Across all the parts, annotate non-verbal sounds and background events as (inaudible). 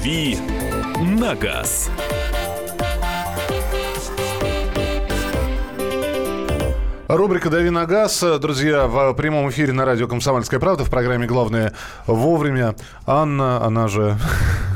«Дави на газ». Рубрика «Дави на газ». Друзья, в прямом эфире на радио «Комсомольская правда» в программе «Главное вовремя». Анна, она же (laughs)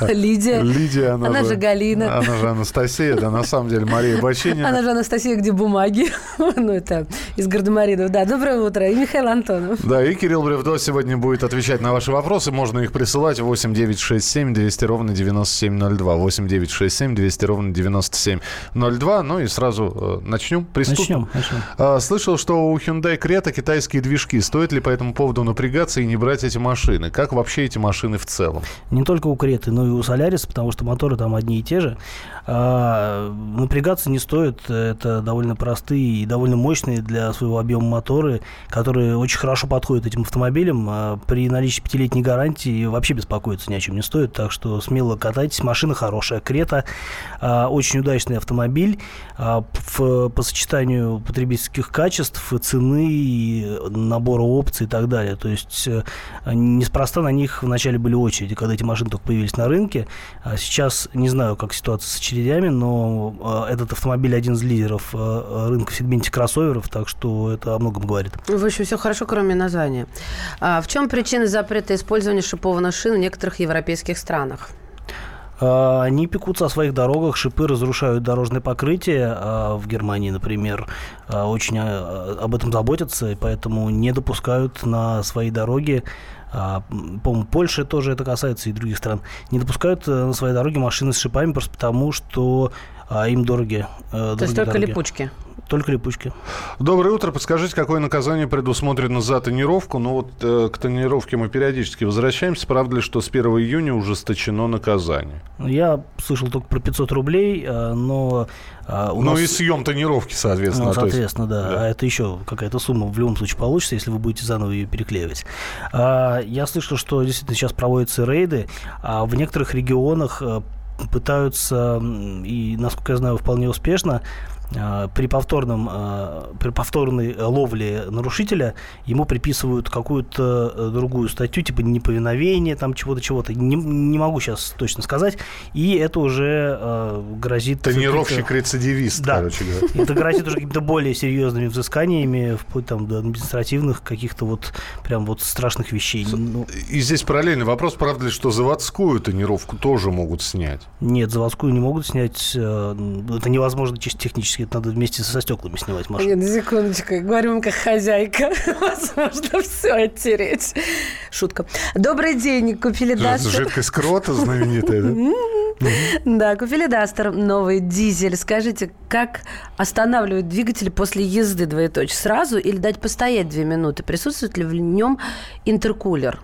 (laughs) Лидия. Лидия, она, она же, же Галина. Она же Анастасия, да, на самом деле Мария Бочинина. Она же Анастасия, где бумаги. (laughs) ну, это из Гардемаринов. Да, доброе утро. И Михаил Антонов. Да, и Кирилл Бревдо сегодня будет отвечать на ваши вопросы. Можно их присылать 8 9 6 7 200 ровно 9702. 8 9 6 7 200 ровно 9702. Ну и сразу э, начнем. Приступим. Начнем, начнем. А, слышал, что у Hyundai Creta китайские движки. Стоит ли по этому поводу напрягаться и не брать эти машины? Как вообще эти машины в целом? Не только у Креты, но и у Соляриса, потому что моторы там одни и те же. А, напрягаться не стоит. Это довольно простые и довольно мощные для своего объема моторы, которые очень хорошо подходят этим автомобилям. А при наличии пятилетней гарантии вообще беспокоиться ни о чем не стоит. Так что смело катайтесь. Машина хорошая. Крета а, очень удачный автомобиль. А, в, по сочетанию потребительских качеств, цены, набора опций и так далее. То есть э, неспроста на них вначале были очереди, когда эти машины только появились на рынке. А сейчас не знаю, как ситуация с очередями, но э, этот автомобиль один из лидеров э, рынка в сегменте кроссоверов, так что это о многом говорит. В общем, все хорошо, кроме названия. А в чем причина запрета использования шипованных шин в некоторых европейских странах? А, они пекутся о своих дорогах, шипы разрушают дорожное покрытие. А в Германии, например, а, очень об этом заботятся, и поэтому не допускают на свои дороги по-моему, Польши тоже это касается и других стран, не допускают э, на своей дороге машины с шипами просто потому, что им дороги. Э, То есть только дороги. липучки? Только липучки. Доброе утро. Подскажите, какое наказание предусмотрено за тонировку? Ну вот э, к тонировке мы периодически возвращаемся. Правда ли, что с 1 июня ужесточено наказание? Я слышал только про 500 рублей, э, но... Э, у ну нас... и съем тонировки, соответственно. Ну, соответственно, есть... да. да. А это еще какая-то сумма в любом случае получится, если вы будете заново ее переклеивать. А, я слышал, что действительно сейчас проводятся рейды, а в некоторых регионах э, пытаются, и, насколько я знаю, вполне успешно при, повторном, э, при повторной ловле нарушителя ему приписывают какую-то э, другую статью, типа неповиновение, там чего-то, чего-то. Не, не могу сейчас точно сказать. И это уже грозит... Тонировщик-рецидивист, да. короче говоря. (laughs) Это грозит уже какими-то более серьезными взысканиями, вплоть там до административных каких-то вот прям вот страшных вещей. Ну, и здесь параллельный вопрос, правда ли, что заводскую тонировку тоже могут снять? Нет, заводскую не могут снять. Это невозможно чисто технически это надо вместе со стеклами снимать машину. Нет, секундочку. Говорю вам как хозяйка. (laughs) Возможно, все оттереть. Шутка. Добрый день. Купили Дастер. Жидкость крота знаменитая, да? (laughs) Да, купили Дастер, новый дизель. Скажите, как останавливают двигатель после езды двоеточие? Сразу или дать постоять две минуты? Присутствует ли в нем интеркулер?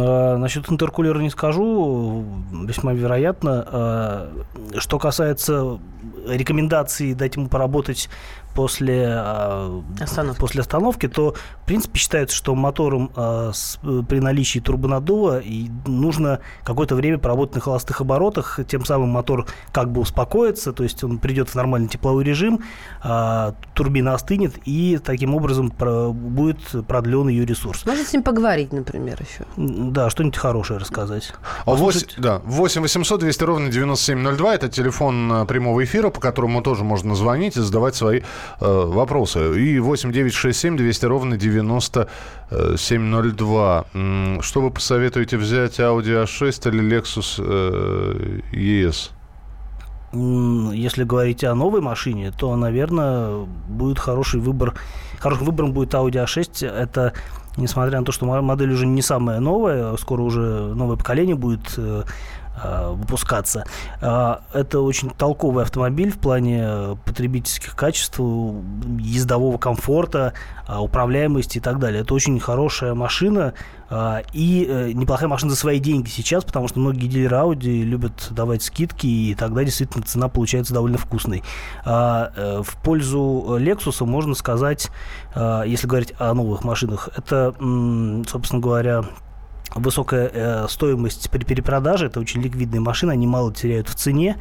А, насчет интеркулера не скажу, весьма вероятно. А, что касается рекомендации дать ему поработать после, а, остановки. после остановки, то, в принципе, считается, что мотором а, с, при наличии турбонаддува и нужно какое-то время поработать на холостых оборотах, тем самым мотор как бы успокоится, то есть он придет в нормальный тепловой режим, а, турбина остынет, и таким образом про, будет продлен ее ресурс. Можно с ним поговорить, например, еще? Да, что-нибудь хорошее рассказать. А 8, да, 8 800 200 ровно 9702, это телефон прямого эфира, по которому тоже можно звонить и задавать свои Э, вопросы. И 8 9 6 7 200 ровно 9702. Что вы посоветуете взять Audi A6 или Lexus э, ES? Если говорить о новой машине, то, наверное, будет хороший выбор. Хорошим выбором будет Audi A6. Это несмотря на то, что модель уже не самая новая, скоро уже новое поколение будет э, Э, выпускаться. Э, это очень толковый автомобиль в плане потребительских качеств, ездового комфорта, э, управляемости и так далее. Это очень хорошая машина и неплохая машина за свои деньги сейчас, потому что многие дилеры Audi любят давать скидки, и тогда действительно цена получается довольно вкусной. В пользу Lexus можно сказать, если говорить о новых машинах, это, собственно говоря, высокая э, стоимость при перепродаже. Это очень ликвидные машины, они мало теряют в цене.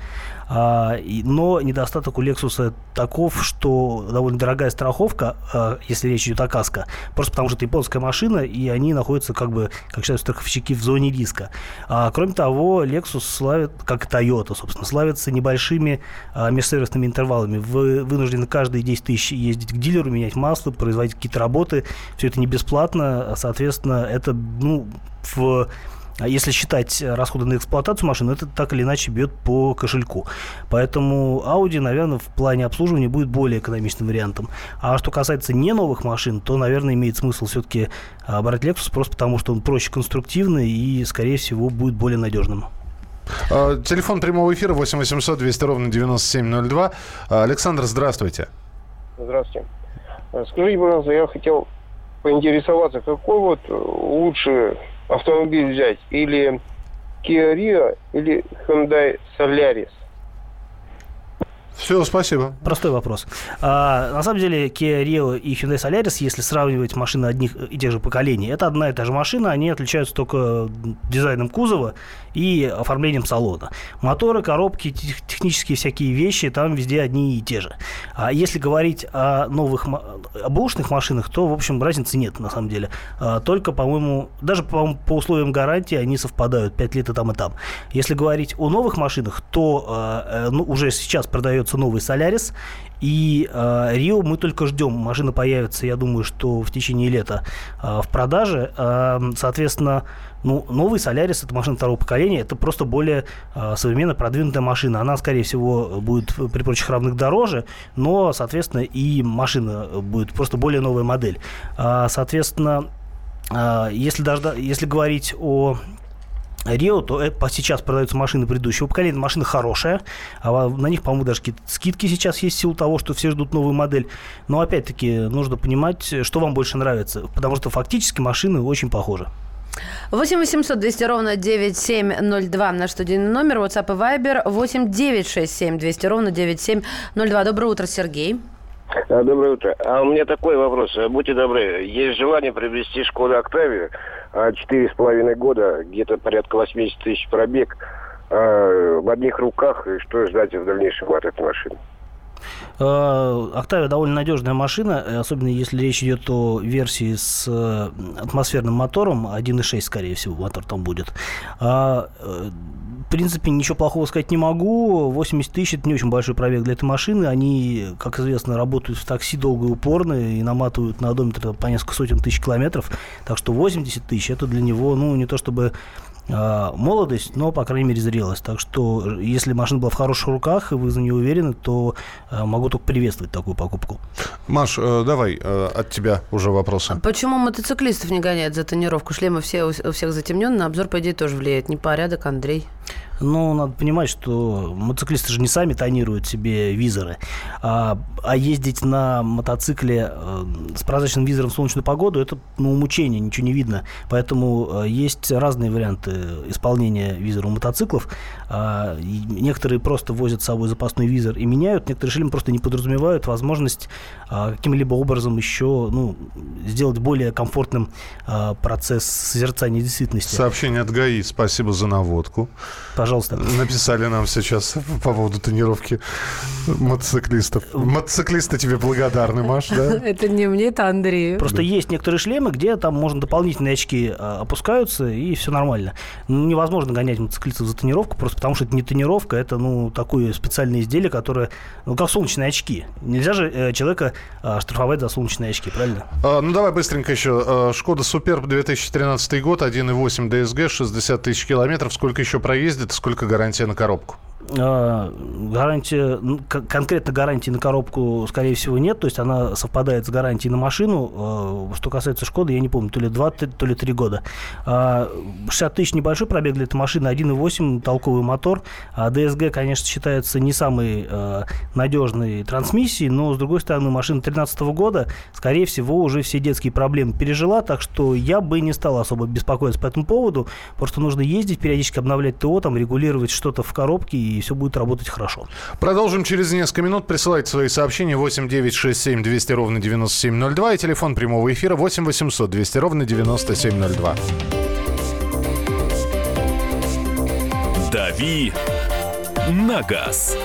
А, но недостаток у Lexus таков, что довольно дорогая страховка, а, если речь идет о КАСКО, просто потому что это японская машина, и они находятся, как бы, как считают страховщики, в зоне риска. А, кроме того, Lexus славит, как и Toyota, собственно, славится небольшими межсервисными интервалами. Вы вынуждены каждые 10 тысяч ездить к дилеру, менять масло, производить какие-то работы. Все это не бесплатно, соответственно, это ну, в если считать расходы на эксплуатацию машины, это так или иначе бьет по кошельку. Поэтому Audi, наверное, в плане обслуживания будет более экономичным вариантом. А что касается не новых машин, то, наверное, имеет смысл все-таки а, брать Lexus просто потому, что он проще конструктивный и, скорее всего, будет более надежным. А, телефон прямого эфира 8 800 200 ровно 9702. Александр, здравствуйте. Здравствуйте. Скажите, пожалуйста, я хотел поинтересоваться, какой вот лучше автомобиль взять? Или Kia Rio, или Hyundai Solaris? Все, спасибо. Простой вопрос. А, на самом деле, Kia Rio и Hyundai Solaris, если сравнивать машины одних и тех же поколений, это одна и та же машина, они отличаются только дизайном кузова и оформлением салона. Моторы, коробки, технические всякие вещи там везде одни и те же. А если говорить о новых, об ушных машинах, то, в общем, разницы нет, на самом деле. А, только, по-моему, даже по, по условиям гарантии они совпадают, 5 лет и там, и там. Если говорить о новых машинах, то а, э, ну, уже сейчас продается новый Солярис, и э, Рио мы только ждем. Машина появится, я думаю, что в течение лета э, в продаже. Э, соответственно, ну, новый Солярис, это машина второго поколения, это просто более э, современная, продвинутая машина. Она, скорее всего, будет при прочих равных дороже, но, соответственно, и машина будет просто более новая модель. Э, соответственно, э, если, даже, если говорить о Рио, то это, сейчас продаются машины предыдущего поколения. Машина хорошая. А на них, по-моему, даже какие-то скидки сейчас есть в силу того, что все ждут новую модель. Но, опять-таки, нужно понимать, что вам больше нравится. Потому что фактически машины очень похожи. 8 800 200 ровно 9702 наш студийный номер, WhatsApp и Viber 8 967 200 ровно 9702. Доброе утро, Сергей. А, доброе утро. А у меня такой вопрос. Будьте добры, есть желание приобрести Шкоду Октавию, четыре с половиной года, где-то порядка 80 тысяч пробег, а, в одних руках, и что ждать в дальнейшем от этой машины? Октавия довольно надежная машина, особенно если речь идет о версии с э, атмосферным мотором, 1.6, скорее всего, мотор там будет. Э, в принципе, ничего плохого сказать не могу. 80 тысяч – это не очень большой пробег для этой машины. Они, как известно, работают в такси долго и упорно и наматывают на одометр по несколько сотен тысяч километров. Так что 80 тысяч – это для него, ну, не то чтобы а, молодость, но, по крайней мере, зрелость. Так что, если машина была в хороших руках, и вы за нее уверены, то а, могу только приветствовать такую покупку. Маш, э, давай э, от тебя уже вопросы. Почему мотоциклистов не гоняют за тонировку шлема? Все, у всех затемнен, на обзор, по идее, тоже влияет. Непорядок, Андрей. Ну, надо понимать, что мотоциклисты же не сами тонируют себе визоры, а, а ездить на мотоцикле э, с прозрачным визором в солнечную погоду – это ну, мучение, ничего не видно. Поэтому э, есть разные варианты исполнения визора у мотоциклов. А, некоторые просто возят с собой запасной визор и меняют, некоторые шлемы просто не подразумевают возможность а, каким-либо образом еще ну, сделать более комфортным а, процесс созерцания действительности. Сообщение от ГАИ. Спасибо за наводку. Пожалуйста. Написали нам сейчас по поводу тренировки мотоциклистов. Мотоциклисты тебе благодарны, Маш, да? (laughs) Это не мне, это Андрей. Просто есть некоторые шлемы, где там можно дополнительные очки опускаются, и все нормально. Невозможно гонять мотоциклистов за тренировку, просто потому что это не тренировка, это ну такое специальное изделие, которое, ну как солнечные очки. Нельзя же э, человека э, штрафовать за солнечные очки, правильно? А, ну давай быстренько еще. А, Шкода Суперб 2013 год, 1.8 DSG, 60 тысяч километров. Сколько еще проездит, сколько гарантия на коробку? А, гарантия, конкретно гарантии на коробку, скорее всего, нет. То есть она совпадает с гарантией на машину. А, что касается Шкоды, я не помню, то ли 2, то ли 3 года. 60 а, тысяч небольшой пробег для этой машины, 1.8 толковый мотор. DSG, конечно, считается не самой надежной трансмиссией, но, с другой стороны, машина 2013 года, скорее всего, уже все детские проблемы пережила, так что я бы не стал особо беспокоиться по этому поводу. Просто нужно ездить, периодически обновлять ТО, там, регулировать что-то в коробке и и все будет работать хорошо. Продолжим через несколько минут. Присылайте свои сообщения 8 9 6 7 200 ровно 9702 и телефон прямого эфира 8 800 200 ровно 9702. Дави на газ.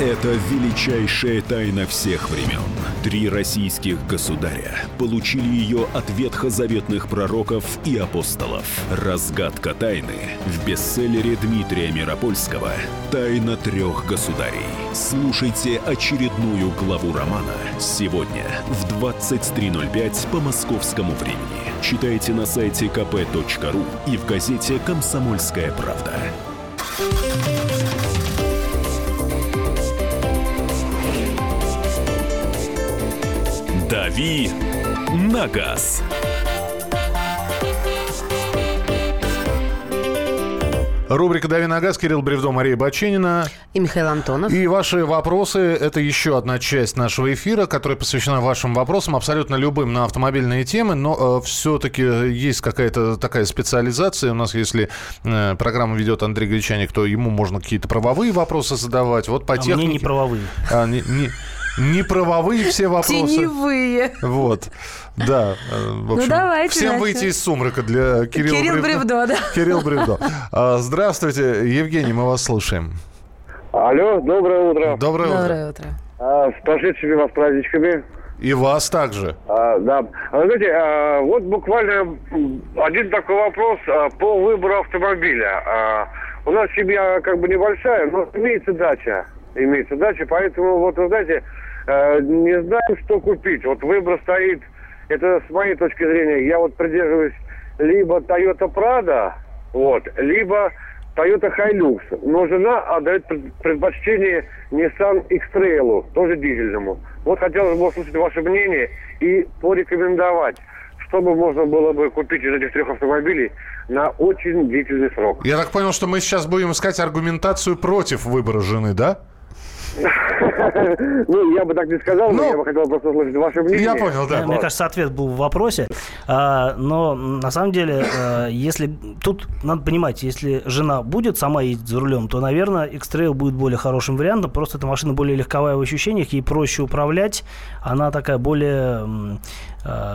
Это величайшая тайна всех времен. Три российских государя получили ее от ветхозаветных пророков и апостолов. Разгадка тайны в бестселлере Дмитрия Миропольского «Тайна трех государей». Слушайте очередную главу романа сегодня в 23.05 по московскому времени. Читайте на сайте kp.ru и в газете «Комсомольская правда». «Дави на газ». Рубрика «Дави на газ», Кирилл Бревдо, Мария Баченина. И Михаил Антонов. И ваши вопросы – это еще одна часть нашего эфира, которая посвящена вашим вопросам, абсолютно любым на автомобильные темы, но э, все-таки есть какая-то такая специализация. У нас, если э, программу ведет Андрей Гречаник, то ему можно какие-то правовые вопросы задавать. Вот по А технике... мне не правовые. А, не, не- не правовые все вопросы. Теневые. Вот, да. э, В общем, давайте всем начнем. выйти из сумрака для Кирилла Кирилл Бревдо, да. Кирилл Бревдо. А, Здравствуйте, Евгений, мы вас слушаем. Алло, доброе утро. Доброе, утро. Доброе утро. А, с прошедшими вас праздничками. И вас также. А, да. А, знаете, а, вот буквально один такой вопрос а, по выбору автомобиля. А, у нас семья как бы небольшая, но имеется дача. Имеется дача, поэтому вот, вы знаете, не знаю, что купить. Вот выбор стоит, это с моей точки зрения, я вот придерживаюсь либо Toyota Prado, вот, либо Toyota Hilux. Но жена отдает пред- предпочтение Nissan X-Trail, тоже дизельному. Вот хотелось бы услышать ваше мнение и порекомендовать, чтобы можно было бы купить из этих трех автомобилей на очень длительный срок. Я так понял, что мы сейчас будем искать аргументацию против выбора жены, да? (laughs) Ну, я бы так не сказал, но Ну, я бы хотел просто услышать ваше мнение. Я понял, да. Мне кажется, ответ был в вопросе. А, но на самом деле, э, если тут надо понимать, если жена будет сама ездить за рулем, то, наверное, X-Trail будет более хорошим вариантом. Просто эта машина более легковая в ощущениях, ей проще управлять. Она такая более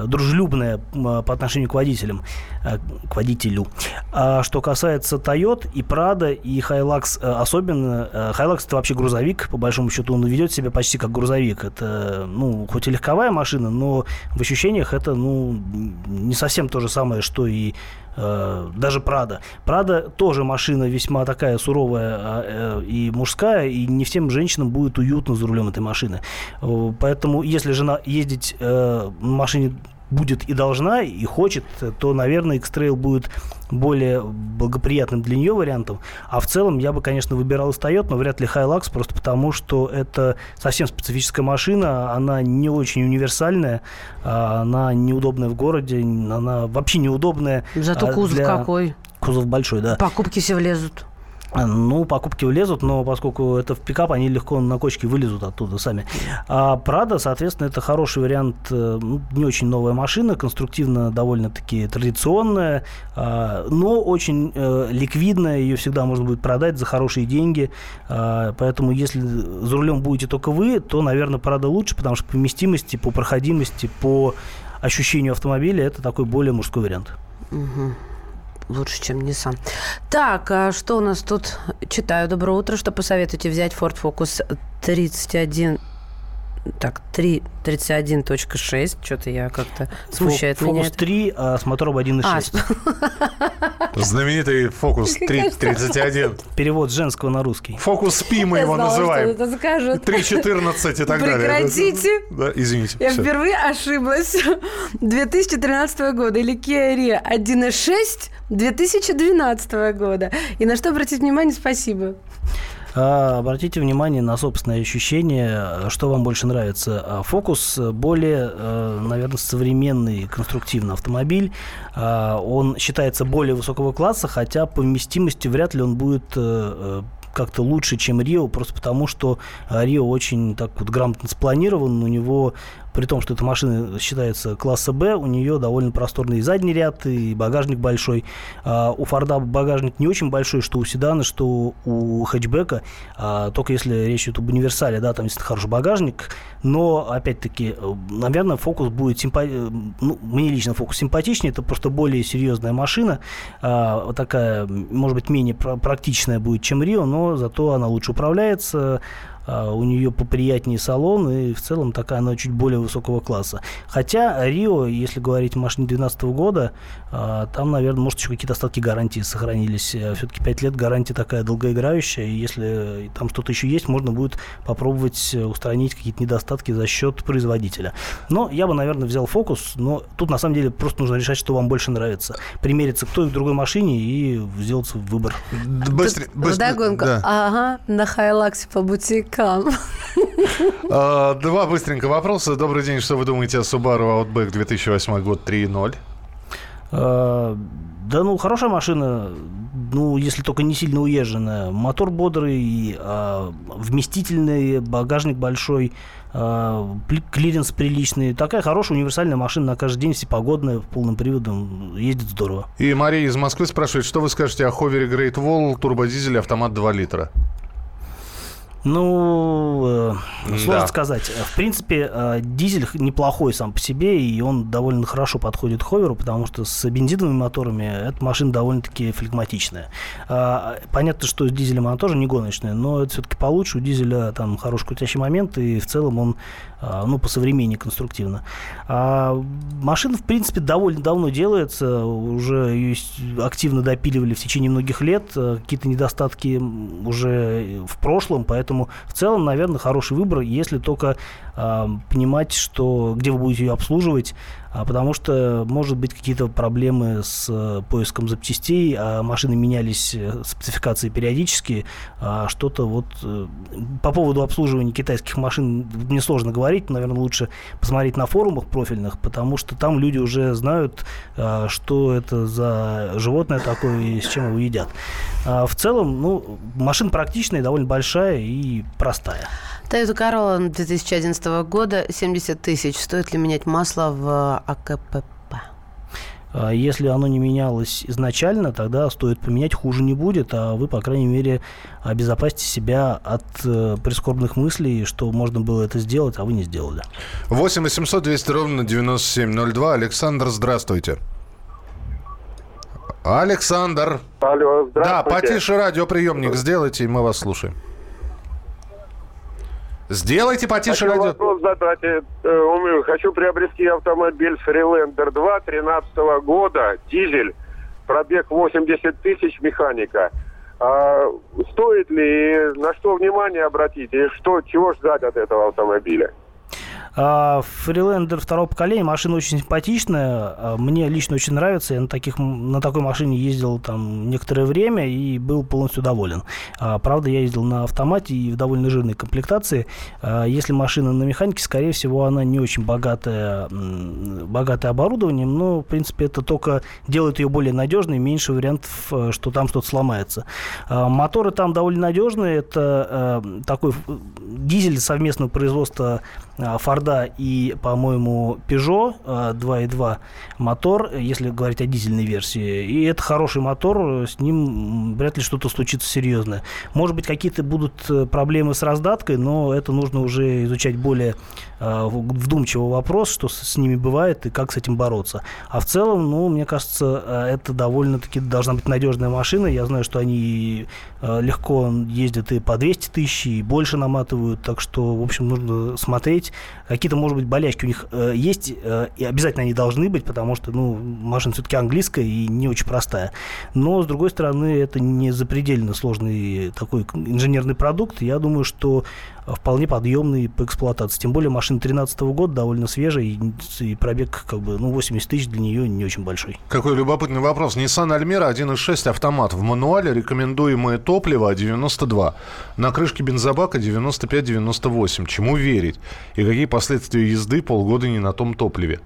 дружелюбная м, по отношению к водителям, э, к водителю. А что касается Toyota и Prado и Hilux э, особенно, э, Hilux это вообще грузовик, по большому счету он ведет себя почти как грузовик. Это, ну, хоть и легковая машина, но в ощущениях это, ну, не совсем то же самое, что и э, даже Прада. Прада тоже машина весьма такая суровая а, э, и мужская, и не всем женщинам будет уютно за рулем этой машины. Э, Поэтому, если жена ездить э, на машине будет и должна, и хочет, то, наверное, X-Trail будет более благоприятным для нее вариантом. А в целом я бы, конечно, выбирал из Toyota, но вряд ли Hilux, просто потому что это совсем специфическая машина, она не очень универсальная, а она неудобная в городе, она вообще неудобная. Зато а, кузов для- какой. Кузов большой, да. Покупки все влезут. Ну, покупки влезут, но поскольку это в пикап, они легко на кочке вылезут оттуда сами. А Прада, соответственно, это хороший вариант, э, ну, не очень новая машина, конструктивно довольно-таки традиционная, а, но очень э, ликвидная, ее всегда можно будет продать за хорошие деньги. А, Поэтому, если за рулем будете только вы, то, наверное, Прада лучше, потому что по вместимости, по проходимости, по ощущению автомобиля это такой более мужской вариант. Лучше, чем Nissan. Так, а что у нас тут? Читаю. Доброе утро. Что посоветуете взять Ford Focus 31... Так, 331.6. Что-то я как-то смущает Фокус меня. это. 3 а, с мотором 1.6. А, Знаменитый фокус 31. Перевод женского на русский. Фокус Пи мы Я его знала, что называем. это скажут. 3.14 и так далее. Прекратите. Да, извините. Я Всё. впервые ошиблась. 2013 года или Kia Rio 1.6 2012 года. И на что обратить внимание, спасибо. А, Обратите внимание на собственные ощущения, что вам больше нравится. А, Фокус более, э, наверное, современный конструктивный автомобиль. А, Он считается более высокого класса, хотя по вместимости вряд ли он будет э, э, как-то лучше, чем Рио, просто потому что Рио очень так вот грамотно спланирован, у него при том, что эта машина считается класса Б, у нее довольно просторный задний ряд и багажник большой. А у Форда багажник не очень большой, что у седана, что у хэтчбека, а, только если речь идет об универсале, да, там есть хороший багажник, но, опять-таки, наверное, фокус будет симпатичнее, ну, мне лично фокус симпатичнее, это просто более серьезная машина, а, такая, может быть, менее практичная будет, чем Рио, но зато она лучше управляется, у нее поприятнее салон, и в целом такая она чуть более высокого класса. Хотя Рио, если говорить о машине 2012 года, а, там, наверное, может, еще какие-то остатки гарантии сохранились. А, Все-таки 5 лет гарантия такая долгоиграющая, и если там что-то еще есть, можно будет попробовать устранить какие-то недостатки за счет производителя. Но я бы, наверное, взял фокус, но тут на самом деле просто нужно решать, что вам больше нравится. Примериться к той и к другой машине и сделать выбор. Быстрее. Вдогонку. Да. Ага, на Хайлаксе по бутик Кам. (laughs) А, два быстренько вопроса. Добрый день. Что вы думаете о Subaru Outback 2008 год 3.0? А, да, ну, хорошая машина, ну, если только не сильно уезженная. Мотор бодрый, а, вместительный, багажник большой, клиренс приличный. Такая хорошая универсальная машина на каждый день, всепогодная, полным приводом, ездит здорово. И Мария из Москвы спрашивает, что вы скажете о Hover е Great Wall, турбодизеле, автомат 2 литра? Ну, э, сложно да. сказать. В принципе, э, дизель неплохой сам по себе, и он довольно хорошо подходит ховеру, потому что с бензиновыми моторами эта машина довольно-таки флегматичная. Э, понятно, что с дизелем она тоже не гоночная, но это все-таки получше. У дизеля там хороший крутящий момент, и в целом он а, ну, по современнее конструктивно. А машина, в принципе, довольно давно делается, уже ее активно допиливали в течение многих лет, а, какие-то недостатки уже в прошлом, поэтому в целом, наверное, хороший выбор, если только а, понимать, что где вы будете ее обслуживать, а потому что, может быть, какие-то проблемы с э, поиском запчастей, а машины менялись, э, спецификации периодически, а что-то вот... Э, по поводу обслуживания китайских машин мне сложно говорить, наверное, лучше посмотреть на форумах профильных, потому что там люди уже знают, а, что это за животное такое и с чем его едят. А в целом, ну, машина практичная, довольно большая и простая. Toyota Corolla 2011 года 70 тысяч. Стоит ли менять масло в АКПП? А если оно не менялось изначально, тогда стоит поменять, хуже не будет, а вы, по крайней мере, обезопасите себя от э, прискорбных мыслей, что можно было это сделать, а вы не сделали. 8 800 200 ровно 9702. Александр, здравствуйте. Александр. Алло, здравствуйте. Да, потише радиоприемник сделайте, и мы вас слушаем. Сделайте потише Хочу радио. вопрос задать. Э, хочу приобрести автомобиль Freelander 2 13 года, дизель, пробег 80 тысяч, механика. А стоит ли, на что внимание обратить, и что, чего ждать от этого автомобиля? Фрилендер второго поколения, машина очень симпатичная, а, мне лично очень нравится, я на, таких, на такой машине ездил там некоторое время и был полностью доволен. А, правда, я ездил на автомате и в довольно жирной комплектации. А, если машина на механике, скорее всего, она не очень богатая, богатая оборудованием, но, в принципе, это только делает ее более надежной, меньше вариантов, э, что там что-то сломается. Моторы там довольно надежные, это э, такой дизель совместного производства Форда и, по-моему, Peugeot 2.2 э, мотор, если говорить о дизельной версии. И это хороший мотор, с ним вряд ли что-то случится серьезное. Может быть, какие-то будут э, проблемы с раздаткой, но это нужно уже изучать более э, вдумчивый вопрос, что с ними бывает и как с этим бороться. А в целом, ну, мне кажется, это довольно-таки должна быть надежная машина. Я знаю, что они легко ездят и по 200 тысяч, и больше наматывают, так что, в общем, нужно смотреть, какие-то, может быть, болячки у них э, есть, э, и обязательно они должны быть, потому что, ну, машина все-таки английская и не очень простая. Но, с другой стороны, это не запредельно сложный такой инженерный продукт. Я думаю, что вполне подъемный по эксплуатации. Тем более машина 2013 года довольно свежая, и, и пробег как бы, ну, 80 тысяч для нее не очень большой. Какой любопытный вопрос. Nissan Almera 1.6 автомат. В мануале рекомендуемое топливо 92. На крышке бензобака 95-98. Чему верить? И какие последствия езды полгода не на том топливе?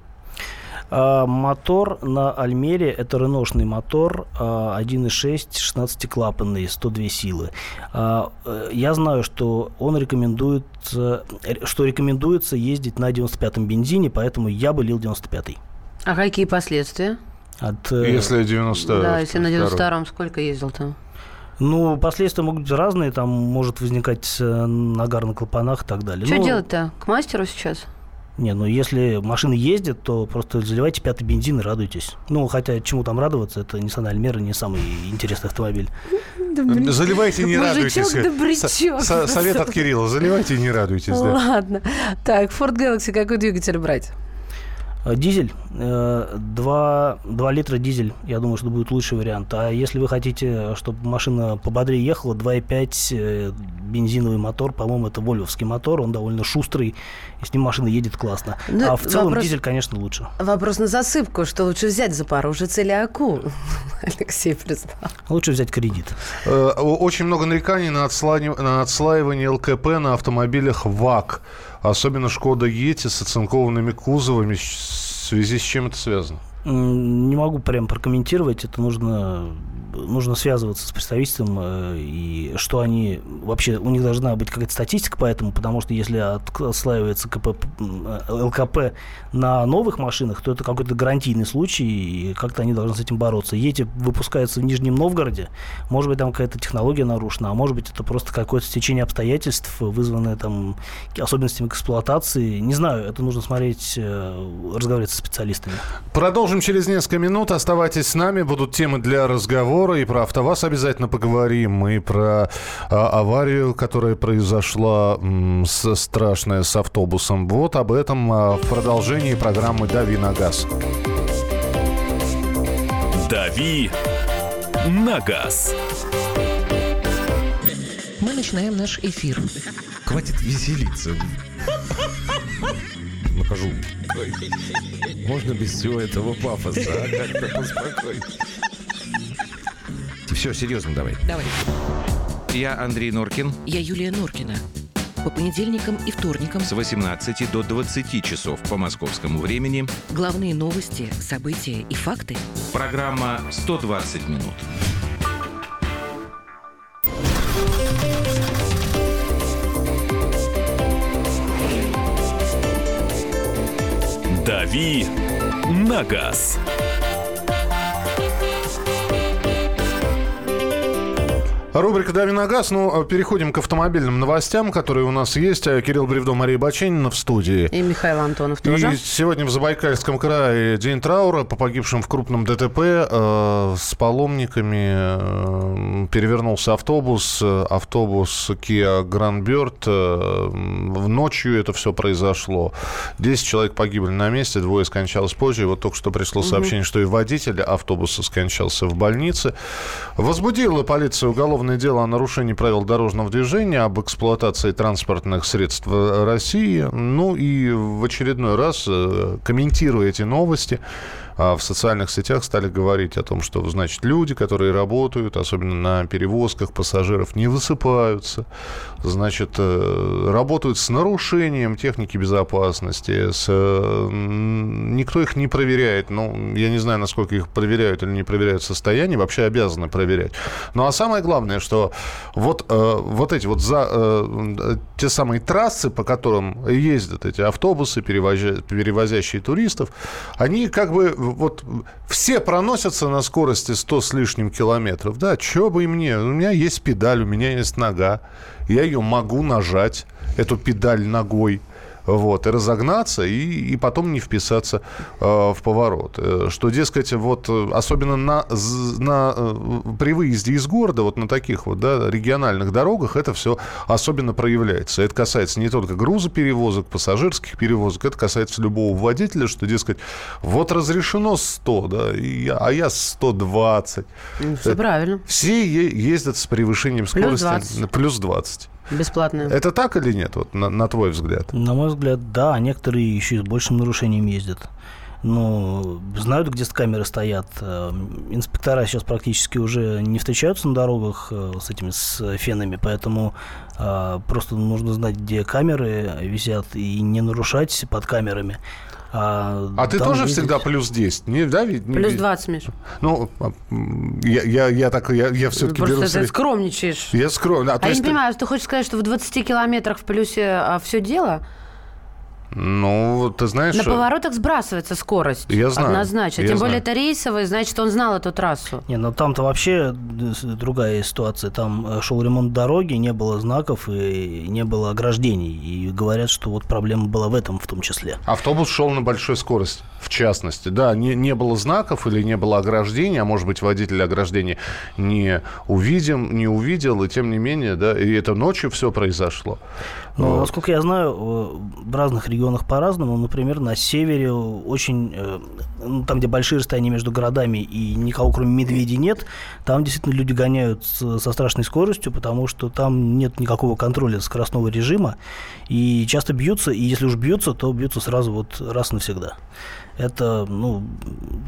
А, мотор на Альмере, это реношный мотор, а, 1.6, 16-клапанный, 102 силы. А, э, я знаю, что он рекомендует, э, что рекомендуется ездить на 95-м бензине, поэтому я бы лил 95-й. А какие последствия? От, э, Если 92 Да, если на 92-м сколько ездил там? Ну, последствия могут быть разные, там может возникать нагар на клапанах и так далее. Что Ну, делать-то? К мастеру сейчас? Не, ну если машины ездят, то просто заливайте пятый бензин и радуйтесь. Ну, хотя чему там радоваться, это Nissan Almera не самый интересный автомобиль. Заливайте и не Мужичок радуйтесь. со- Совет от Кирилла. Заливайте и не радуйтесь. да. Ладно. Так, Ford Galaxy какой двигатель брать? А, Дизель, э, 2, 2 литра дизель, я думаю, что будет лучший вариант. А если вы хотите, чтобы машина пободрее ехала, 2,5 э, бензиновый мотор, по-моему, это вольвовский мотор, он довольно шустрый, и с ним машина едет классно. Ну, а в целом вопрос- дизель, конечно, лучше. Вопрос на засыпку. Что лучше взять, Запорожец или Аку? (laughs) Алексей признал. Лучше взять кредит. Э, Очень много нареканий на, на отслаивание ЛКП на автомобилях ВАК. Особенно Шкода Ети с оцинкованными кузовами. В связи с чем это связано? Не могу прям прокомментировать, это нужно, нужно связываться с представительством, э, и что они, вообще, у них должна быть какая-то статистика по этому, потому что если от- отслаивается КП, э, ЛКП на новых машинах, то это какой-то гарантийный случай, и как-то они должны с этим бороться. Ети выпускаются в Нижнем Новгороде, может быть, там какая-то технология нарушена, а может быть, это просто какое-то стечение обстоятельств, вызванное там особенностями эксплуатации. Не знаю, это нужно смотреть, э, разговаривать со специалистами. Продолжим через несколько минут. Оставайтесь с нами. Будут темы для разговора. И про АвтоВАЗ обязательно поговорим. И про а, аварию, которая произошла м, с- страшная с автобусом. Вот об этом а, в продолжении программы «Дави на газ». «Дави на газ». Мы начинаем наш эфир. Хватит веселиться. Нахожу. Можно без всего этого пафоса, а? Как-то поспокойнее. Все, серьезно давай. Давай. Я Андрей Норкин. Я Юлия Норкина. По понедельникам и вторникам С 18 до 20 часов по московскому времени. главные новости, события и факты. Программа «120 минут». «Дави на газ». Рубрика «Дави на газ». Ну, э, переходим к автомобильным новостям, которые у нас есть. Э, Кирилл Бревдо, Мария Баченина в студии. И Михаил Антонов тоже. И сегодня в Забайкальском крае день траура по погибшим в крупном ДТП. Э, с паломниками э, перевернулся автобус. Э, Автобус Kia Grandbird. Э, в ночью это все произошло. 10 человек погибли на месте, двое скончалось позже. И вот только что пришло сообщение, что и водитель автобуса скончался в больнице. Возбудила полиция уголовное дело о нарушении правил дорожного движения, об эксплуатации транспортных средств в России. Ну и в очередной раз, э, комментируя эти новости, а в социальных сетях стали говорить о том, что, значит, люди, которые работают, особенно на перевозках пассажиров, не высыпаются, значит, э, работают с нарушением техники безопасности, с, э, никто их не проверяет, ну, я не знаю, насколько их проверяют или не проверяют состояние, вообще обязаны проверять. Ну, а самое главное, что вот, э, вот эти вот за, те самые трассы, по которым ездят эти автобусы, перевозя- перевозящие туристов, они как бы вот все проносятся на скорости 100 с лишним километров. Да, что бы и мне, у меня есть педаль, у меня есть нога, я ее могу нажать, эту педаль ногой вот, и разогнаться, и, и потом не вписаться э, в поворот. Э, Что, дескать, вот, э, особенно на, на, э, при выезде из города, вот на таких вот, да, региональных дорогах, это все особенно проявляется. Это касается не только грузоперевозок, пассажирских перевозок, это касается любого водителя, что, дескать, вот разрешено 100, да, и а я 120. Ну, Все правильно. Все ездят с превышением скорости 20. на плюс 20. Бесплатная. Это так или нет, вот, на, на твой взгляд? На мой взгляд, да, некоторые еще и с большим нарушением ездят. Ну, знают, где камеры стоят. Э, Инспектора сейчас практически уже не встречаются на дорогах э, с этими с фенами, поэтому э, просто нужно знать, где камеры висят и не нарушать под камерами. А, А ты тоже ездить- всегда плюс 10? Не, да, ведь? Плюс 20, Миш. Ну, а, я, я, я так, я, я все-таки беру... Просто ты скромничаешь. Я скромно. А, А я не ты- понимаю, ты хочешь сказать, что в 20 километрах в плюсе все дело? Ну, ты знаешь... На поворотах сбрасывается скорость. Я знаю, Однозначно. я Тем более знаю. это рейсовый, значит, он знал эту трассу. Не, ну там-то вообще с- другая ситуация. Там э, шел ремонт дороги, не было знаков и не было ограждений. И говорят, что вот проблема была в этом в том числе. Автобус шел на большой скорости, в частности. Да, не, не было знаков или не было ограждения, а может быть, водитель ограждения не увидим, не увидел, и тем не менее, да, и это ночью все произошло. Ну, Э, насколько я знаю, э, в разных регионах по-разному. Например, на севере очень, э, ну, там, где большие расстояния между городами и никого кроме медведей нет, там действительно люди гоняют со страшной скоростью, потому что там нет никакого контроля скоростного режима, и часто бьются, и если уж бьются, то бьются сразу вот раз навсегда. Это, ну,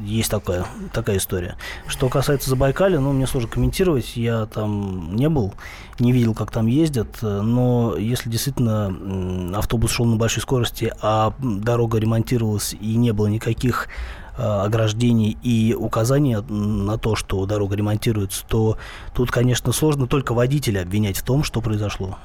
есть такая, такая история. Что касается Забайкалья, ну, мне сложно комментировать, я там не был, не видел, как там ездят, э, но если действительно автобус шел на большой скорости, а дорога ремонтировалась и не было никаких э, ограждений и указаний м, на то, что дорога ремонтируется, то тут, конечно, сложно только водителя обвинять в том, что произошло.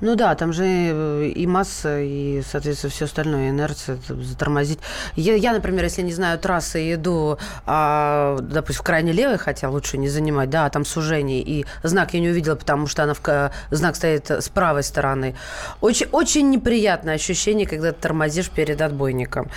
Ну да, там же э, и масса, и, соответственно, все остальное, инерция, затормозить. Я, я, например, если не знаю трассы и иду, а, допустим, в крайне левой, хотя лучше не занимать, да, а там сужение, и знак я не увидела, потому что она в, ка- знак стоит с правой стороны. Очень, очень неприятное ощущение, когда ты тормозишь перед отбойником.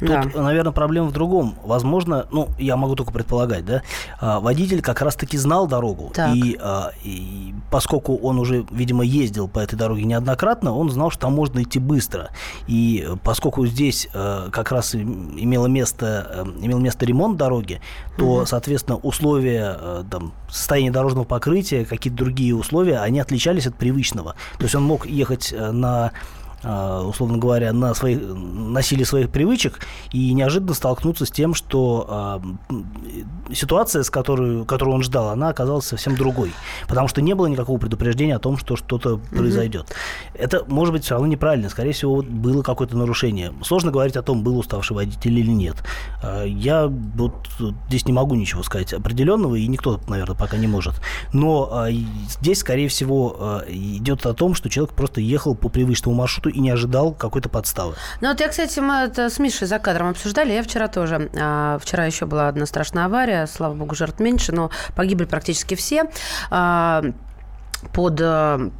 Тут, Да. наверное, проблема в другом. Возможно, ну, я могу только предполагать, да, а, водитель как раз-таки знал дорогу. Так. И, а, и поскольку он уже, видимо, ездил по этой дороге неоднократно, он знал, что там можно идти быстро. И поскольку здесь э, как раз имело место, э, имел место ремонт дороги, то, соответственно, условия, э, там, состояние дорожного покрытия, какие-то другие условия, они отличались от привычного. То есть он мог ехать э, на условно говоря, на, своих, на силе своих привычек и неожиданно столкнуться с тем, что э, ситуация, с которой, которую он ждал, она оказалась совсем другой. Потому что не было никакого предупреждения о том, что что-то произойдет. Это может быть все равно неправильно. Скорее всего, было какое-то нарушение. Сложно говорить о том, был уставший водитель или нет. Э, Я вот здесь не могу ничего сказать определенного, и никто, наверное, пока не может. Но э, здесь, скорее всего, э, идет о том, что человек просто ехал по привычному маршруту и не ожидал какой-то подставы. Ну вот я, кстати, мы это с Мишей за кадром обсуждали. Я вчера тоже. а, вчера еще была одна страшная авария. Слава богу, жертв меньше, но погибли практически все. А, под, э,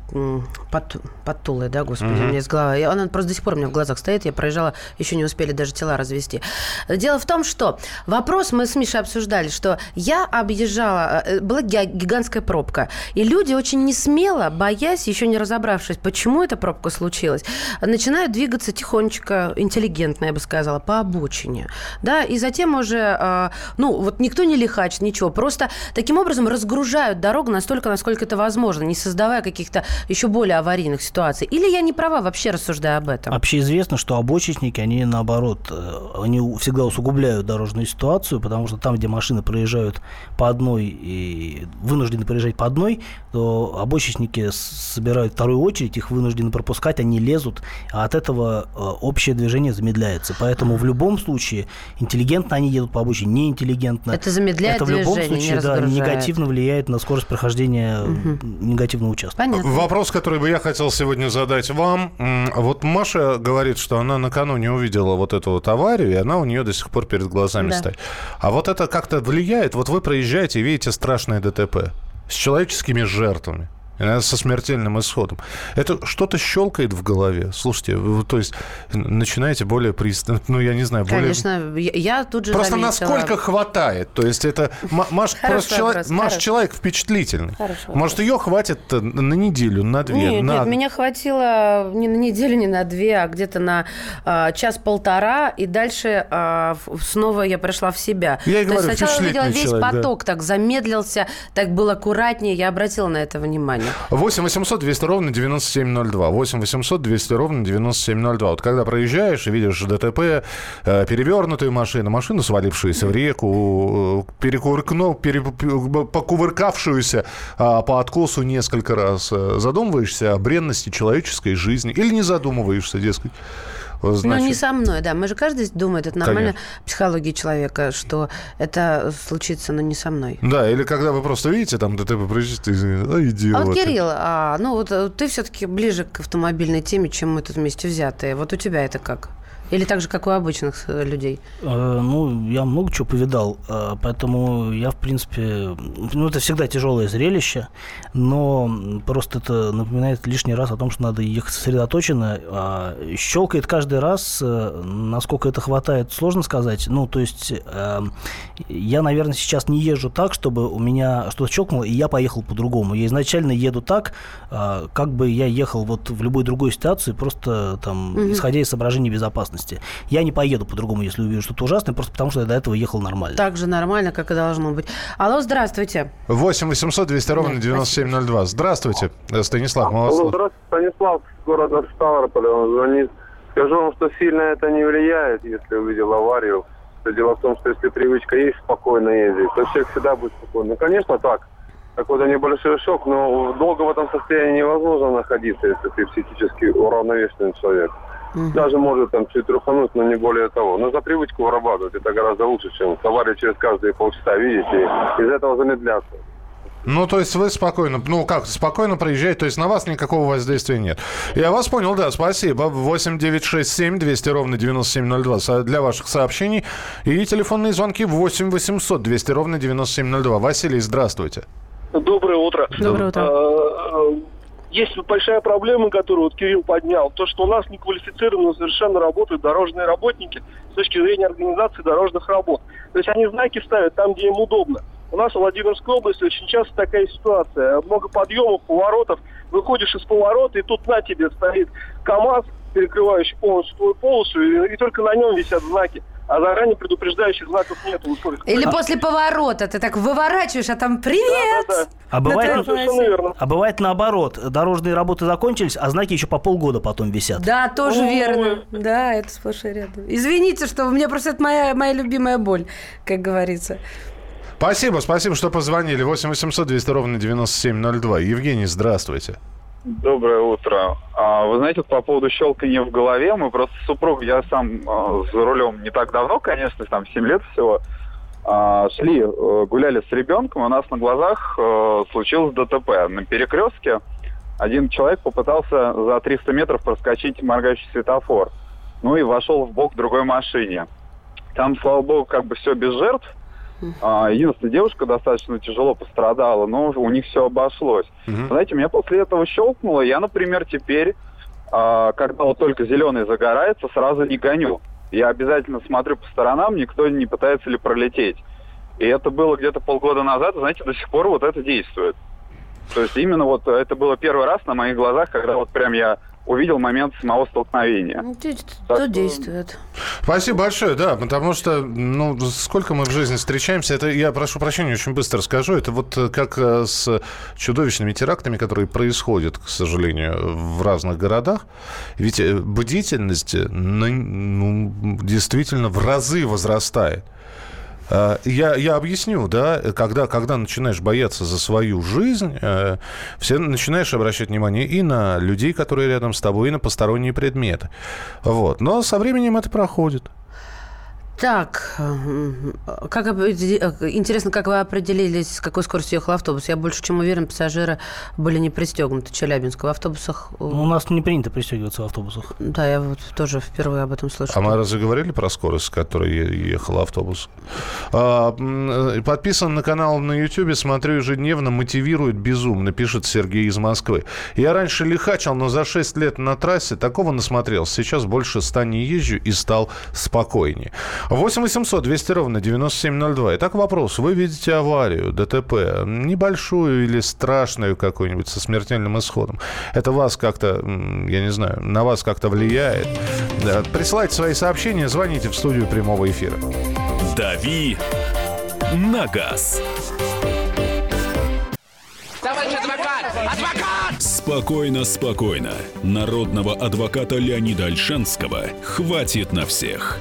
под, под Тулой, да, господи, у меня из головы. Она просто до сих пор у меня в глазах стоит. Я проезжала, еще не успели даже тела развести. Дело в том, что вопрос мы с Мишей обсуждали, что я объезжала, э, была ги- гигантская пробка, и люди очень не смело, боясь, еще не разобравшись, почему эта пробка случилась, начинают двигаться тихонечко, интеллигентно, я бы сказала, по обочине. Да, и затем уже, э, ну, вот никто не лихач, ничего, просто таким образом разгружают дорогу настолько, насколько это возможно, не создавая каких-то еще более аварийных ситуаций. Или я не права, вообще рассуждая об этом? Вообще известно, что обочечники, они наоборот, э, они всегда усугубляют дорожную ситуацию, потому что там, где машины проезжают по одной и вынуждены проезжать по одной, то обочечники собирают вторую очередь, их вынуждены пропускать, они лезут, а от этого э, общее движение замедляется. Поэтому в любом случае интеллигентно они едут по обочине, неинтеллигентно. Это замедляет Это в любом движение, случае да, негативно влияет на скорость прохождения э, негативного участка. Понятно. Вопрос, который бы я хотел сегодня задать вам. Вот Маша говорит, что она накануне увидела вот эту вот аварию, и она у нее до сих пор перед глазами Да. стоит. А вот это как-то влияет? Вот вы проезжаете и видите страшное ДТП с человеческими жертвами. Иногда со смертельным исходом. Это что-то щелкает в голове. Слушайте, вы, то есть начинаете более пристально, ну, я не знаю, более... Конечно, я, я тут же Просто заметила. насколько хватает? То есть это... Ма- Маш, просто человек, Маш человек впечатлительный. Хороший. Может, ее хватит э, на неделю, на две, Нет, на... нет, меня хватило не на неделю, не на две, а где-то на а, час-полтора, и дальше в- снова я пришла в себя. Я и То есть говорю, сначала увидела впечатлительный весь человек, да. поток, так замедлился, так был аккуратнее, я обратила на это внимание. 8 800 200 ровно 9702. 8 800 200 ровно 9702. Вот когда проезжаешь и видишь ДТП, э, перевернутую машину, машину, свалившуюся в реку, э, перекувыркну, пере- покувыркавшуюся а, по откосу несколько раз, э, задумываешься о бренности человеческой жизни или не задумываешься, дескать. Значит, Ну, не со мной, да. Мы же каждый думает, это нормально Конечно. психология человека, что это случится, но не со мной. Да, или когда вы просто видите, там ДТП происходит, и а, идиот. А вот, Кирилл, а, ну вот э, ты все-таки ближе к автомобильной теме, чем мы тут вместе взятые. Вот у тебя это как? Или так же, как у обычных э, людей? Э, Ну, я много чего повидал, э, поэтому я, в принципе, ну, это всегда тяжелое зрелище, но просто это напоминает лишний раз о том, что надо ехать сосредоточенно. А Щелкает каждый раз, э, насколько это хватает, сложно сказать. Ну, то есть я, наверное, сейчас не езжу так, чтобы у меня что-то щелкнуло, и я поехал по-другому. Я изначально еду так, как бы я ехал вот в любой другой ситуации, просто там, исходя из соображений безопасности. Я не поеду по-другому, если увижу что-то ужасное, просто потому что я до этого ехал нормально. Так же нормально, как и должно быть. Алло, здравствуйте. 8 800 200 ровно Да, 9702. Здравствуйте, э, Станислав Алло, Малослов. здравствуйте, Станислав, город Ставрополь, он звонит. Скажу вам, что сильно это не влияет, если увидел аварию. Дело в том, что если привычка есть спокойно ездить, то человек всегда будет спокойно. Ну, конечно, так. Какой-то небольшой шок, но долго в этом состоянии невозможно находиться, если ты психически уравновешенный человек. Даже может там чуть трухануть, но не более того. Нужно привычку вырабатывать. Это гораздо лучше, чем аварию через каждые полчаса видеть и из этого замедляться. Ну, то есть вы спокойно, ну как, спокойно проезжаете, то есть на вас никакого воздействия нет. Я вас понял, да, спасибо. 8 9 6 7 200 ровно 9702 со- для ваших сообщений. И телефонные звонки 8 800 200 ровно 9702. Василий, здравствуйте. Доброе утро. Доброе утро. Есть большая проблема, которую вот Кирилл поднял. То, что у нас неквалифицированно совершенно работают дорожные работники с точки зрения организации дорожных работ. То есть они знаки ставят там, где им удобно. У нас в Владимирской области очень часто такая ситуация. Много подъемов, поворотов. Выходишь из поворота, и тут на тебе стоит КАМАЗ, перекрывающий полностью твою полосу, и, и только на нем висят знаки. А заранее предупреждающих знаков нет в условиях. Или после поворота ты так выворачиваешь, а там «Привет!» Да-да-да. А бывает, На Совершенно верно. а бывает наоборот. Дорожные работы закончились, а знаки еще по полгода потом висят. Да, тоже Ой. верно. Да, это сплошь и рядом. Извините, что у меня просто это моя, моя любимая боль, как говорится. Спасибо, спасибо, что позвонили. 8 800 200 ровно 9702. Евгений, здравствуйте. Доброе утро. А, вы знаете, по поводу щелкания в голове, мы просто с супругой, я сам а, за рулем не так давно, конечно, там 7 лет всего, а, шли, э, гуляли с ребенком, у нас на глазах э, случилось ДТП. На перекрестке один человек попытался за 300 метров проскочить моргающий светофор. Ну и вошел в бок другой машине. Там, слава богу, как бы все без жертв. А, единственная девушка достаточно тяжело пострадала, но у них все обошлось. Мгм. Знаете, меня после этого щелкнуло. Я, например, теперь, а, когда вот только зеленый загорается, сразу не гоню. Я обязательно смотрю по сторонам, никто не пытается ли пролететь. И это было где-то полгода назад, знаете, до сих пор вот это действует. То есть именно вот это было первый раз на моих глазах, когда вот прям я увидел момент самого столкновения. Ну, Тут э, действует. Спасибо большое, да, потому что, ну, сколько мы в жизни встречаемся, это, я прошу прощения, очень быстро скажу, это вот э, как э, с чудовищными терактами, которые происходят, к сожалению, в разных городах. Ведь э, бдительность, ну, действительно в разы возрастает. А, Я, я объясню, да, когда, когда начинаешь бояться за свою жизнь, э, все начинаешь обращать внимание и на людей, которые рядом с тобой, и на посторонние предметы. Вот. Но со временем это проходит. Так, м, как определи- э, интересно, как вы определились, с какой скоростью ехал автобус? Я больше чем уверен, пассажиры были не пристегнуты в Челябинске. В автобусах... э, У нас не принято пристегиваться в автобусах. Да, я вот тоже впервые об этом слышу. А мы разве говорили про скорость, с которой ехал автобус? А, э, подписан на канал на YouTube, смотрю ежедневно, мотивирует безумно, пишет Сергей из Москвы. Я раньше лихачил, но за 6 лет на трассе такого насмотрелся. Сейчас больше 100 не езжу и стал спокойнее. 8 800 200 ровно 9702. Итак, вопрос. Вы видите аварию, ДТП, небольшую или страшную какую-нибудь со смертельным исходом. Это вас как-то, я не знаю, на вас как-то влияет? Да, Присылайте свои сообщения, звоните в студию прямого эфира. «Дави на газ». Спокойно, спокойно. Народного адвоката Леонида Альшанского хватит на всех.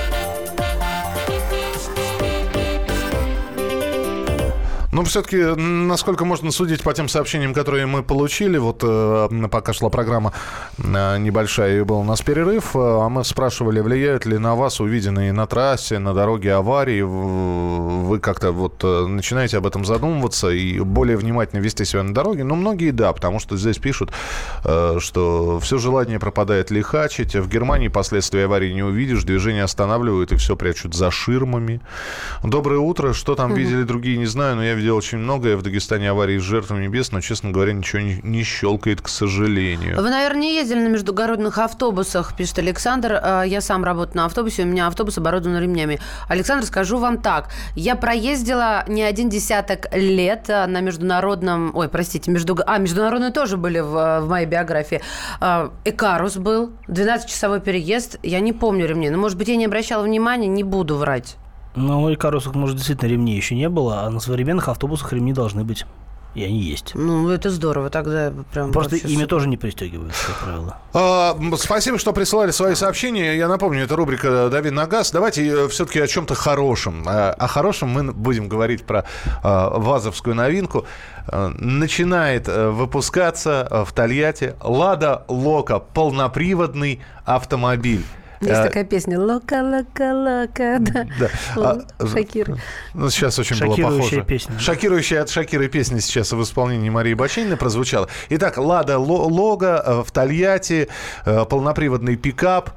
Ну, все-таки, насколько можно судить по тем сообщениям, которые мы получили, вот э, пока шла программа э, небольшая, и был у нас перерыв, э, а мы спрашивали, влияют ли на вас увиденные на трассе, на дороге аварии, вы как-то вот начинаете об этом задумываться и более внимательно вести себя на дороге? Ну, многие да, потому что здесь пишут, что все желание пропадает лихачить, в Германии последствия аварии не увидишь, движение останавливают и все прячут за ширмами. Доброе утро, что там видели другие, не знаю, но я видел очень многое. В Дагестане аварии с жертвами небес, но, честно говоря, ничего не, не щелкает, к сожалению. Вы, наверное, не ездили на междугородных автобусах, пишет Александр. А, я сам работаю на автобусе, у меня автобус оборудован ремнями. Александр, скажу вам так. Я проездила не один десяток лет а, на международном... Ой, простите, между... а, международные тоже были в, в моей биографии. А, Экарус был, 12-часовой переезд. Я не помню ремней. Но, может быть, я не обращала внимания, не буду врать. Ну, и карусах, может, действительно ремней еще не было, а на современных автобусах ремни должны быть. И они есть. Ну, это здорово, тогда прям... Просто ими супер. тоже не пристегиваются, как правило. А, спасибо, что прислали свои сообщения. Я напомню, это рубрика «Дави на газ». Давайте э, все-таки о чем-то хорошем. А, о хорошем мы будем говорить про а, вазовскую новинку. А, начинает э, выпускаться в Тольятти «Лада Лока» полноприводный автомобиль. Есть а, такая песня «Лока, лока, лока», (laughs) да. да. А, Шакиры. Ну, сейчас очень было похоже. песня. Шокирующая от Шакиры песня сейчас в исполнении Марии Бачинины прозвучала. Итак, «Лада Лога» э, в Тольятти, э, полноприводный пикап.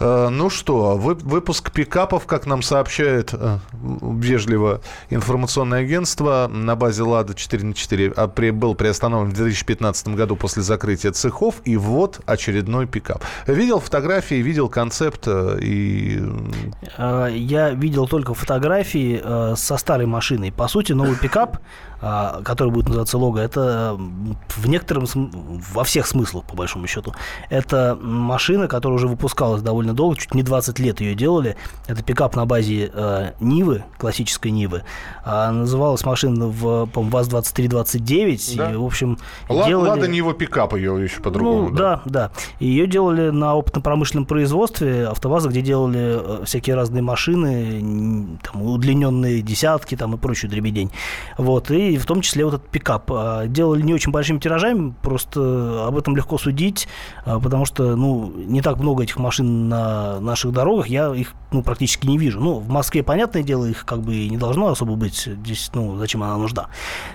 Э, ну что, выпуск пикапов, как нам сообщает э, вежливо информационное агентство, на базе «Лада 4 на 4 был приостановлен в 2015 году после закрытия цехов, и вот очередной пикап. Видел фотографии, видел концепт э, и... Я видел только фотографии со старой машиной. По сути, новый пикап а, который будет называться лого, это в некотором, во всех смыслах, по большому счету. Это машина, которая уже выпускалась довольно долго, чуть не 20 лет ее делали. Это пикап на базе э, Нивы, классической Нивы. А, называлась машина в, по-моему, ВАЗ-2329. Да. И, в общем, Л- делали... Лада Нива пикап ее еще по-другому. Ну, да, да. да. Ее делали на опытно-промышленном производстве автоваза, где делали э, всякие разные машины, там, удлиненные десятки там, и прочую дребедень. Вот. И и в том числе вот этот пикап. А, делали не очень большими тиражами, просто об этом легко судить, а, потому что, ну, не так много этих машин на наших дорогах, я их, ну, практически не вижу. Ну, в Москве, понятное дело, их как бы не должно особо быть, здесь, ну, зачем она нужна.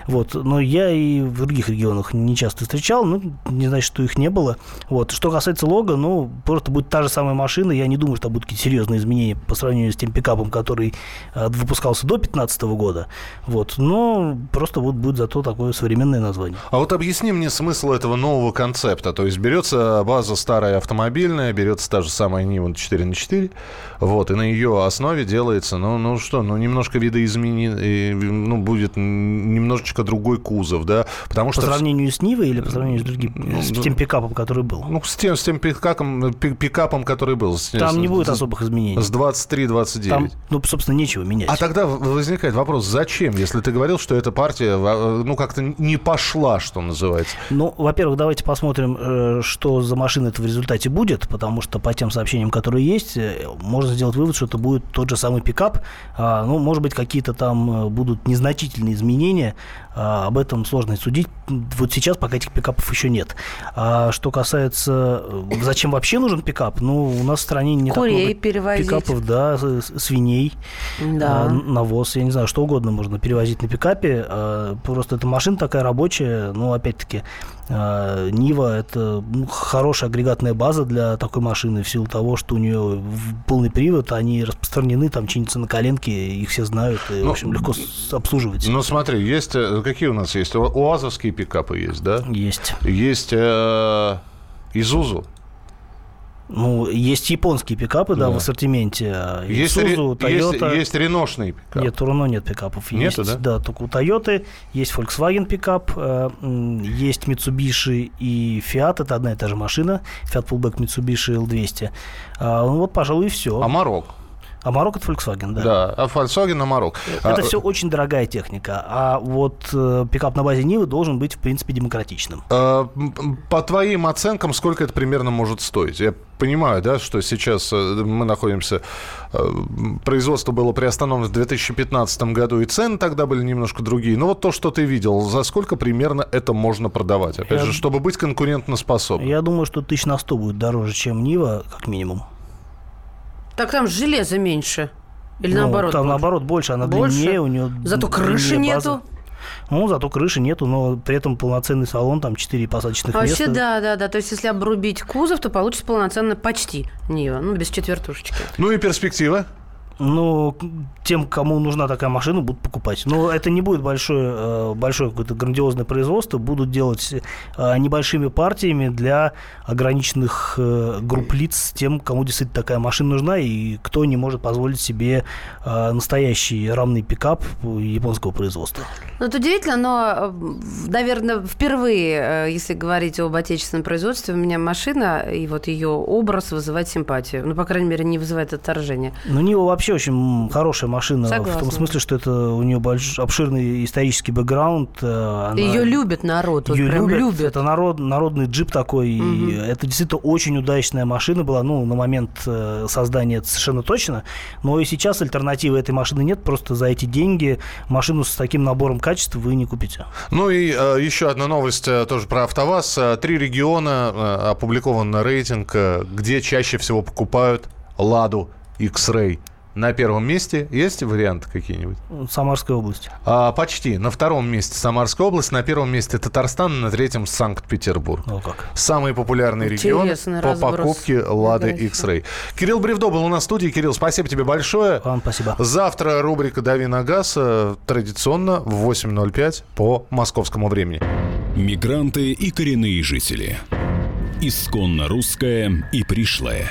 Вот, но я и в других регионах не часто встречал, ну, не значит, что их не было. Вот, что касается лога, ну, просто будет та же самая машина, я не думаю, что будут какие-то серьезные изменения по сравнению с тем пикапом, который а, выпускался до 2015 года. Вот, но просто просто вот будет зато такое современное название. А вот объясни мне смысл этого нового концепта. То есть берется база старая автомобильная, берется та же самая Нива 4 на 4, вот, и на ее основе делается, ну, ну что, ну немножко видоизменен, ну будет немножечко другой кузов, да, потому что... По сравнению с Нивой или по сравнению с другим, ну, с тем пикапом, который был? Ну, с тем, с тем пикапом, пикапом, который был. Там с, не будет особых изменений. С 23-29. Там, ну, собственно, нечего менять. А тогда возникает вопрос, зачем, если ты говорил, что эта партия партия, э, ну, как-то не пошла, что называется? Ну, во-первых, давайте посмотрим, э, что за машина это в результате будет, потому что по тем сообщениям, которые есть, э, можно сделать вывод, что это будет тот же самый пикап. А, ну, может быть, какие-то там будут незначительные изменения, а, об этом сложно судить. Вот сейчас пока этих пикапов еще нет. А что касается, зачем вообще нужен пикап? Ну, у нас в стране не Курей так много перевозить. пикапов, да, свиней, да. навоз, я не знаю, что угодно можно перевозить на пикапе. Просто эта машина такая рабочая, ну, опять-таки, а, Нива – это ну, хорошая агрегатная база для такой машины в силу того, что у нее полный привод, они распространены, там чинятся на коленке, их все знают, и, ну, в общем, легко обслуживать. Ну, смотри, есть, э, какие у нас есть? УАЗовские пикапы есть, да? Есть. Есть э, Изузу. Ну, есть японские пикапы, да, да в ассортименте. Есть, Isuzu, Toyota. Есть, есть реношные пикапы. Нет, у Renault нет пикапов. Нету, есть, да? Да, только у Toyota. Есть Volkswagen пикап, э, есть Mitsubishi и Fiat. Это одна и та же машина. Fiat Fullback Mitsubishi L200. А, ну, вот, пожалуй, и все. А Марок? Амарок это Volkswagen, да. Да, а Volkswagen Амарок. Это а, все очень дорогая техника. А вот э, пикап на базе Нивы должен быть, в принципе, демократичным. А, по твоим оценкам, сколько это примерно может стоить? Я понимаю, да, что сейчас э, мы находимся... э, Производство было приостановлено в 2015 году, и цены тогда были немножко другие. Но вот то, что ты видел, за сколько примерно это можно продавать? Опять Я- же, чтобы быть конкурентоспособным. Я думаю, что тысяч на 100 будет дороже, чем Нива, как минимум. Так там железа меньше. Или Ну, наоборот? Там больше? наоборот больше, она Больше? длиннее, у нее Зато крыши нету. Ну, зато крыши нету, но при этом полноценный салон, там 4 посадочных Вообще, места. да, да, да. То есть, если обрубить кузов, то получится полноценно почти Нива. Ну, без четвертушечки. Ну и перспектива? Ну, тем, кому нужна такая машина, будут покупать. Но это не будет большое, э, большое какое-то грандиозное производство. Будут делать э, небольшими партиями для ограниченных э, групп лиц, тем, кому действительно такая машина нужна, и кто не может позволить себе настоящий рамный пикап японского производства. Ну, это удивительно, но, наверное, впервые, если говорить об отечественном производстве, у меня машина и вот ее образ вызывает симпатию. Ну, по крайней мере, не вызывает отторжения. Ну, Нива вообще очень хорошая машина. В Согласна. том смысле, что это у нее больш... обширный исторический бэкграунд. э, она- Ее любит народ, вот прям любят. любит. Это народ, народный джип такой. и Мгм. это действительно очень удачная машина была. Ну, на момент э, создания это совершенно точно. Но и сейчас альтернативы этой машины нет. Просто за эти деньги машину с таким набором качеств вы не купите. Ну и э, еще одна новость э, тоже про АвтоВАЗ. Три региона э, опубликован рейтинг, где чаще всего покупают Ладу X-Ray. На первом месте есть варианты какие-нибудь? Самарская область. А, почти. На втором месте Самарская область, на первом месте Татарстан, на третьем Санкт-Петербург. Ну как. Самые популярные регионы Интересный по разброс покупке Лады. X-Ray. Кирилл Бревдо был у нас в студии. Кирилл, спасибо тебе большое. Вам спасибо. Завтра рубрика «Дави на газ» э, традиционно в 8.05 по московскому времени. Мигранты и коренные жители. Исконно русская и пришлая.